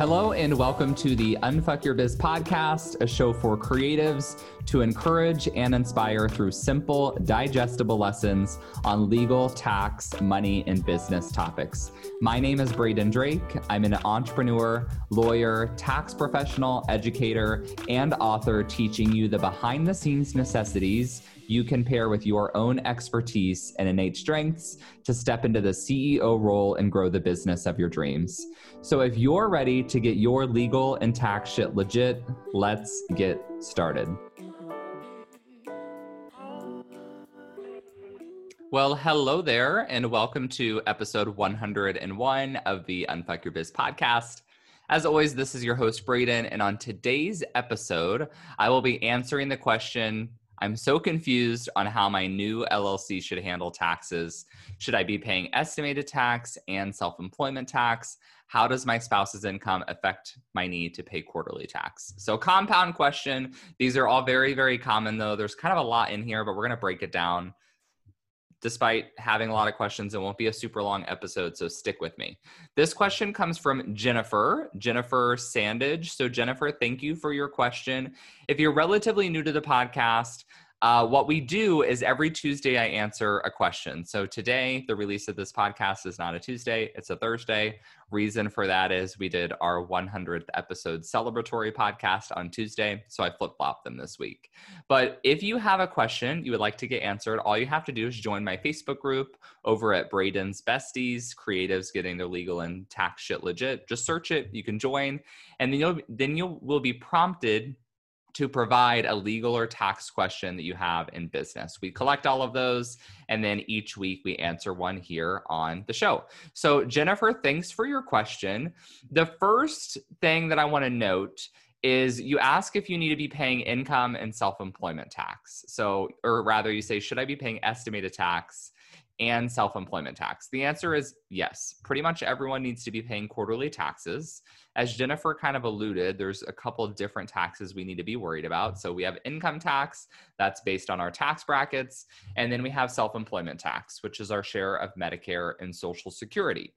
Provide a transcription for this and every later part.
Hello, and welcome to the Unfuck Your Biz podcast, a show for creatives to encourage and inspire through simple, digestible lessons on legal, tax, money, and business topics. My name is Braden Drake. I'm an entrepreneur, lawyer, tax professional, educator, and author teaching you the behind the scenes necessities you can pair with your own expertise and innate strengths to step into the CEO role and grow the business of your dreams. So, if you're ready to get your legal and tax shit legit, let's get started. Well, hello there, and welcome to episode 101 of the Unfuck Your Biz podcast. As always, this is your host, Braden, and on today's episode, I will be answering the question I'm so confused on how my new LLC should handle taxes. Should I be paying estimated tax and self employment tax? How does my spouse's income affect my need to pay quarterly tax? So, compound question. These are all very, very common, though. There's kind of a lot in here, but we're going to break it down despite having a lot of questions. It won't be a super long episode, so stick with me. This question comes from Jennifer, Jennifer Sandage. So, Jennifer, thank you for your question. If you're relatively new to the podcast, uh, what we do is every Tuesday I answer a question. So today, the release of this podcast is not a Tuesday, it's a Thursday. Reason for that is we did our 100th episode celebratory podcast on Tuesday. So I flip flopped them this week. But if you have a question you would like to get answered, all you have to do is join my Facebook group over at Braden's Besties, Creatives Getting Their Legal and Tax Shit Legit. Just search it, you can join, and then you'll then you will be prompted to provide a legal or tax question that you have in business. We collect all of those, and then each week we answer one here on the show. So, Jennifer, thanks for your question. The first thing that I want to note is you ask if you need to be paying income and self employment tax. So, or rather, you say, should I be paying estimated tax? and self employment tax? The answer is yes. Pretty much everyone needs to be paying quarterly taxes. As Jennifer kind of alluded, there's a couple of different taxes we need to be worried about. So we have income tax, that's based on our tax brackets. And then we have self employment tax, which is our share of Medicare and Social Security.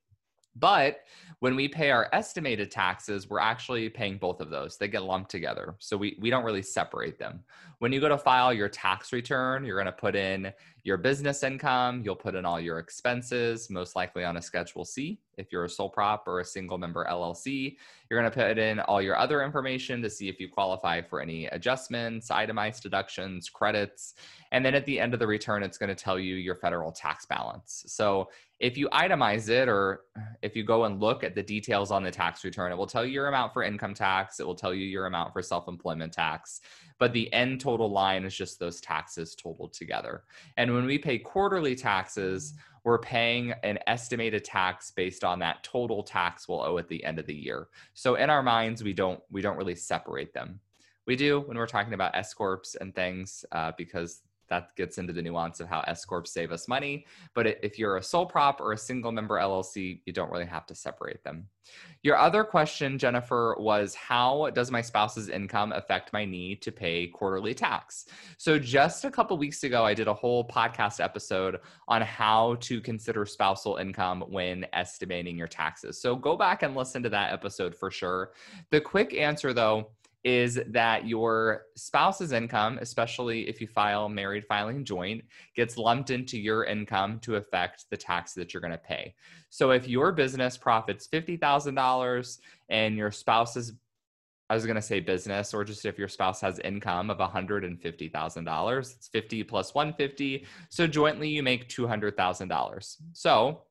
But when we pay our estimated taxes, we're actually paying both of those. They get lumped together. So we, we don't really separate them. When you go to file your tax return, you're going to put in your business income, you'll put in all your expenses, most likely on a Schedule C. If you're a sole prop or a single member LLC, you're going to put in all your other information to see if you qualify for any adjustments, itemized deductions, credits. And then at the end of the return, it's going to tell you your federal tax balance. So if you itemize it or if you go and look at the details on the tax return, it will tell you your amount for income tax, it will tell you your amount for self employment tax, but the end total line is just those taxes totaled together. And when we pay quarterly taxes, we're paying an estimated tax based on that total tax we'll owe at the end of the year. So in our minds, we don't we don't really separate them. We do when we're talking about S corps and things uh, because that gets into the nuance of how S corps save us money. But if you're a sole prop or a single member LLC, you don't really have to separate them. Your other question, Jennifer, was how does my spouse's income affect my need to pay quarterly tax? So, just a couple weeks ago, I did a whole podcast episode on how to consider spousal income when estimating your taxes. So, go back and listen to that episode for sure. The quick answer, though, is that your spouse's income, especially if you file married filing joint, gets lumped into your income to affect the tax that you're going to pay. So if your business profits $50,000 and your spouse's I was going to say business, or just if your spouse has income of $150,000, it's 50 plus 150. So jointly you make $200,000. So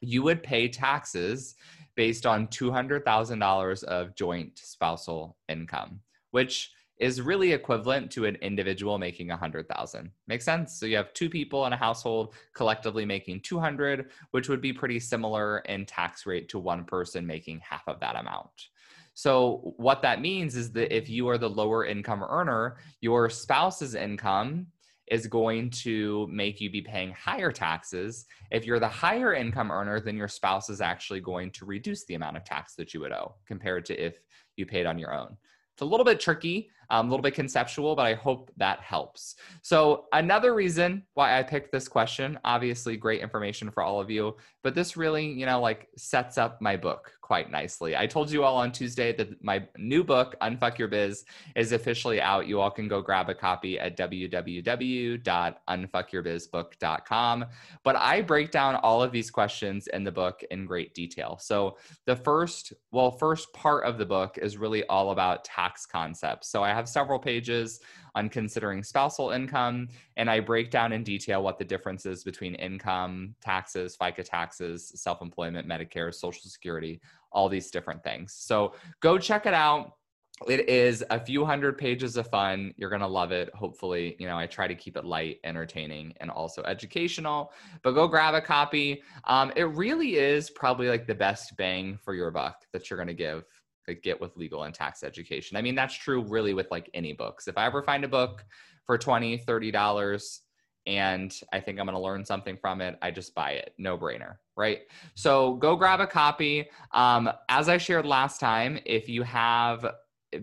you would pay taxes based on $200,000 of joint spousal income, which is really equivalent to an individual making 100,000. Makes sense? So you have two people in a household collectively making 200, which would be pretty similar in tax rate to one person making half of that amount. So what that means is that if you are the lower income earner, your spouse's income is going to make you be paying higher taxes. If you're the higher income earner, then your spouse is actually going to reduce the amount of tax that you would owe compared to if you paid on your own. It's a little bit tricky. Um, a little bit conceptual, but I hope that helps. So, another reason why I picked this question, obviously, great information for all of you, but this really, you know, like sets up my book quite nicely. I told you all on Tuesday that my new book, Unfuck Your Biz, is officially out. You all can go grab a copy at www.unfuckyourbizbook.com. But I break down all of these questions in the book in great detail. So, the first, well, first part of the book is really all about tax concepts. So, I have several pages on considering spousal income, and I break down in detail what the difference is between income, taxes, FICA taxes, self employment, Medicare, Social Security, all these different things. So go check it out. It is a few hundred pages of fun. You're going to love it. Hopefully, you know, I try to keep it light, entertaining, and also educational. But go grab a copy. Um, it really is probably like the best bang for your buck that you're going to give get with legal and tax education. I mean, that's true really with like any books. If I ever find a book for 20, 30 dollars and I think I'm going to learn something from it, I just buy it. No brainer, right? So go grab a copy. Um, as I shared last time, if you have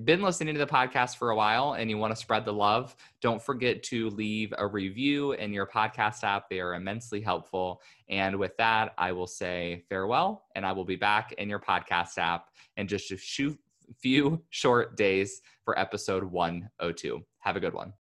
been listening to the podcast for a while and you want to spread the love, don't forget to leave a review in your podcast app. They are immensely helpful. And with that, I will say farewell and I will be back in your podcast app in just a few short days for episode 102. Have a good one.